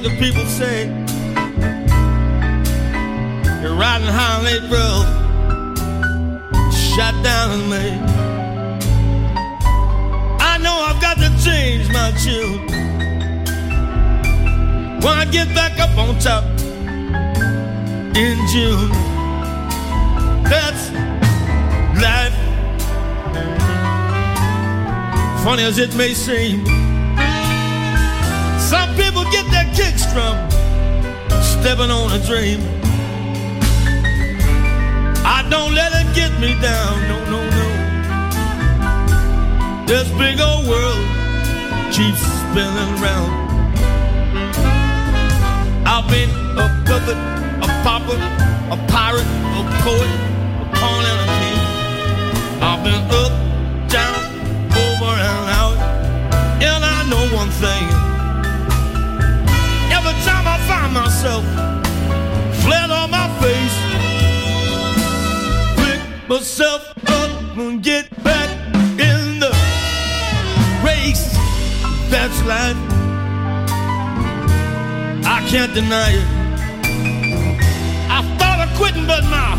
What the people say. You're riding high on road, shot down in May. I know I've got to change my tune. When I get back up on top in June, that's life. Funny as it may seem, myself up and get back in the race. That's life. I can't deny it. I thought of quitting, but my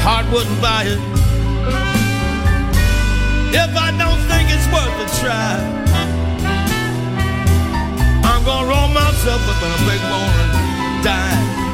heart wouldn't buy it. If I don't think it's worth a try, I'm gonna roll myself up in a big bone and die.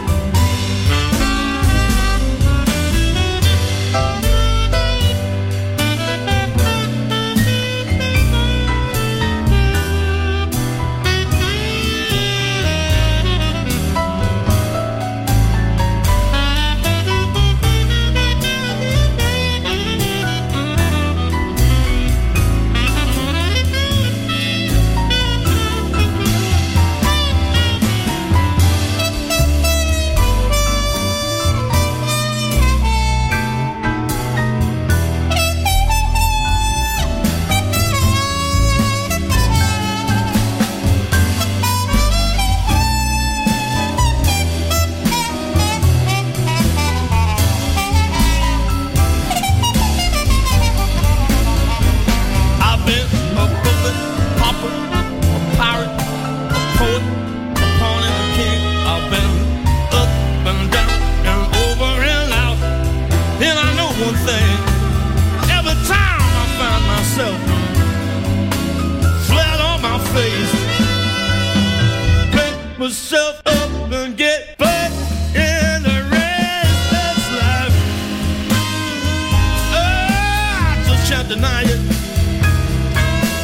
Deny it.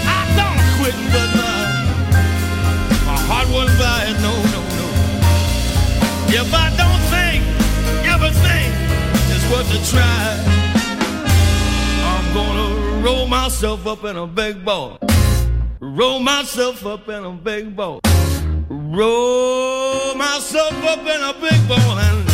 I don't quit, but my, my heart wouldn't buy it. No, no, no. If I don't think everything is worth a try, I'm gonna roll myself up in a big ball. Roll myself up in a big ball. Roll myself up in a big ball and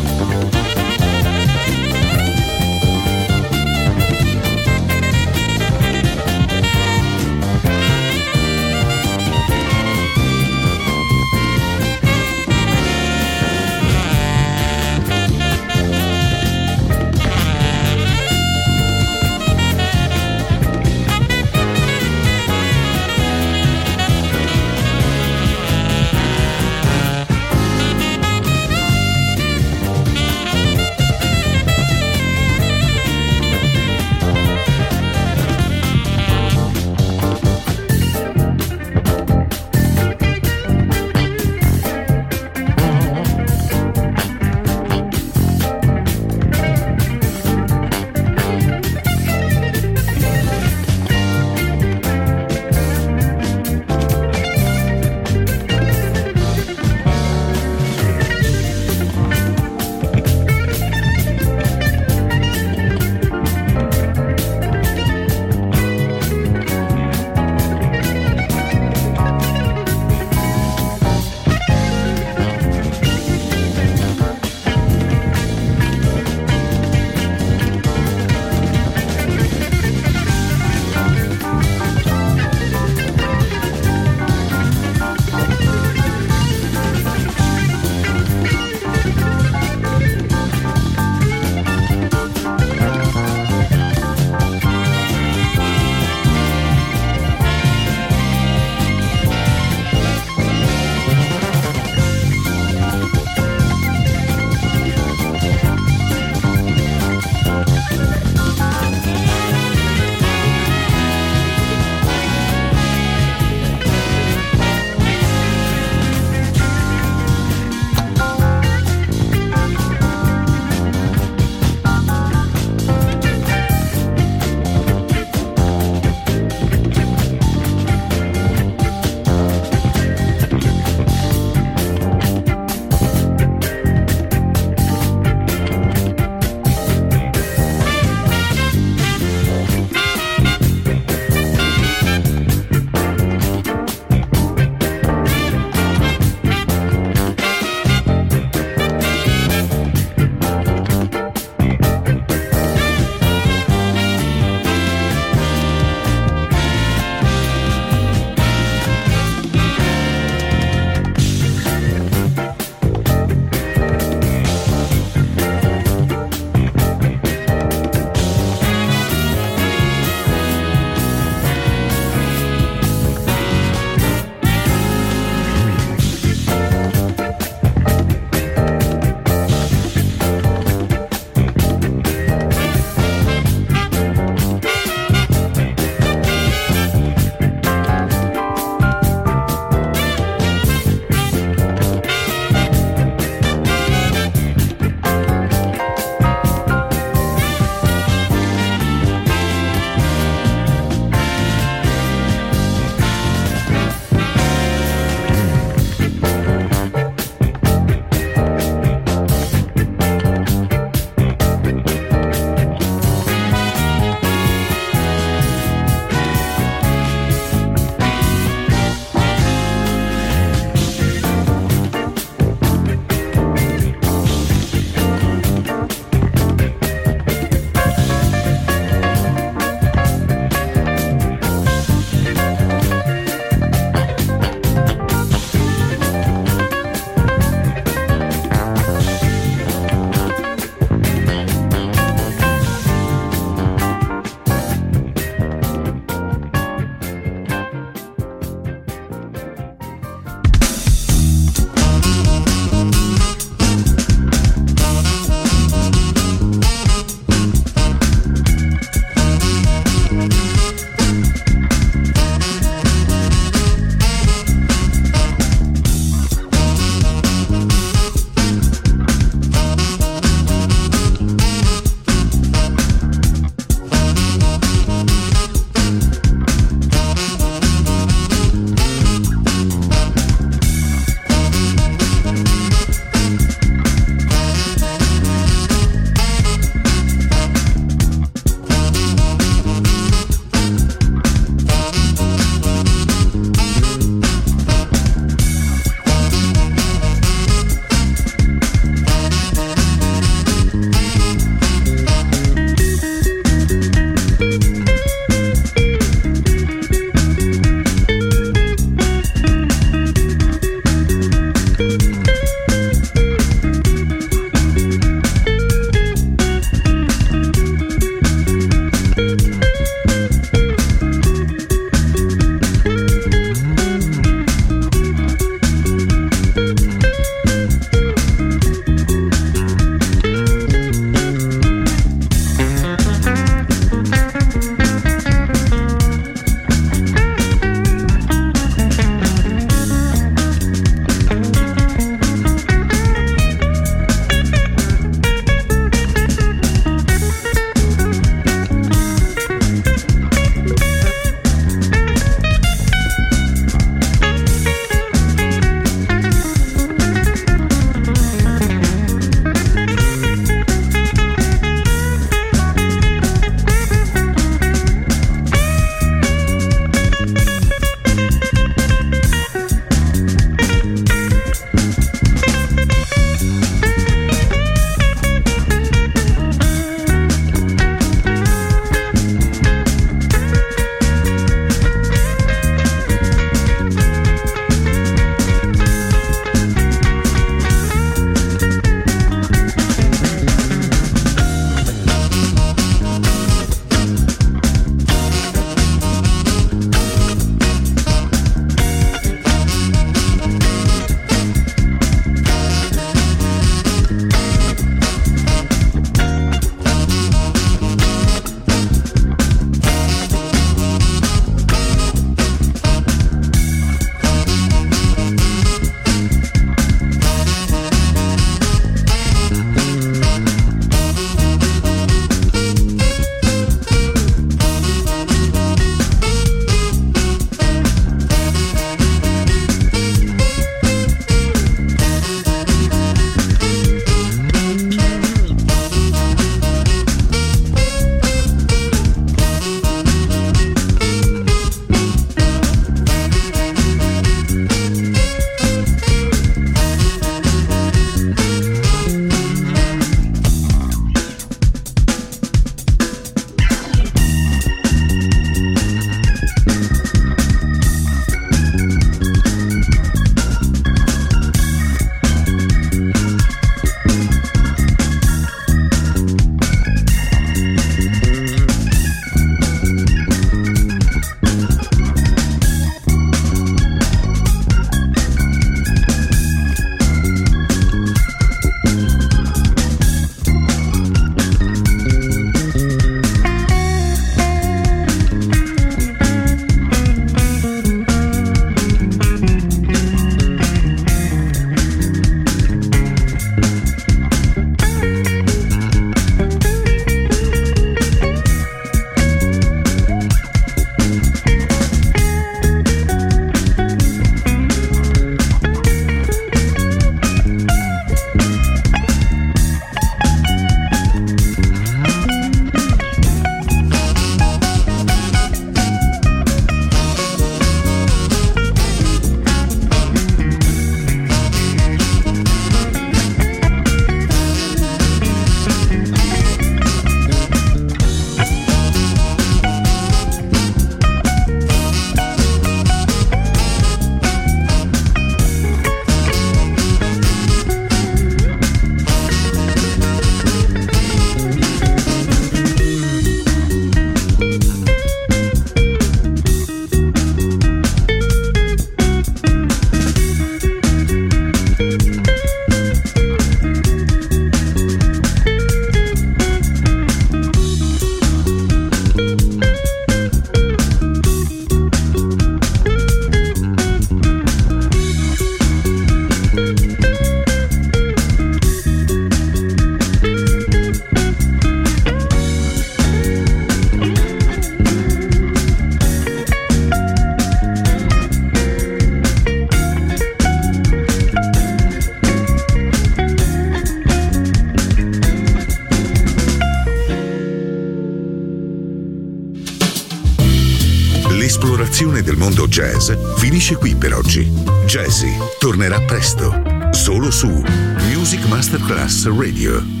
Masterclass Radio.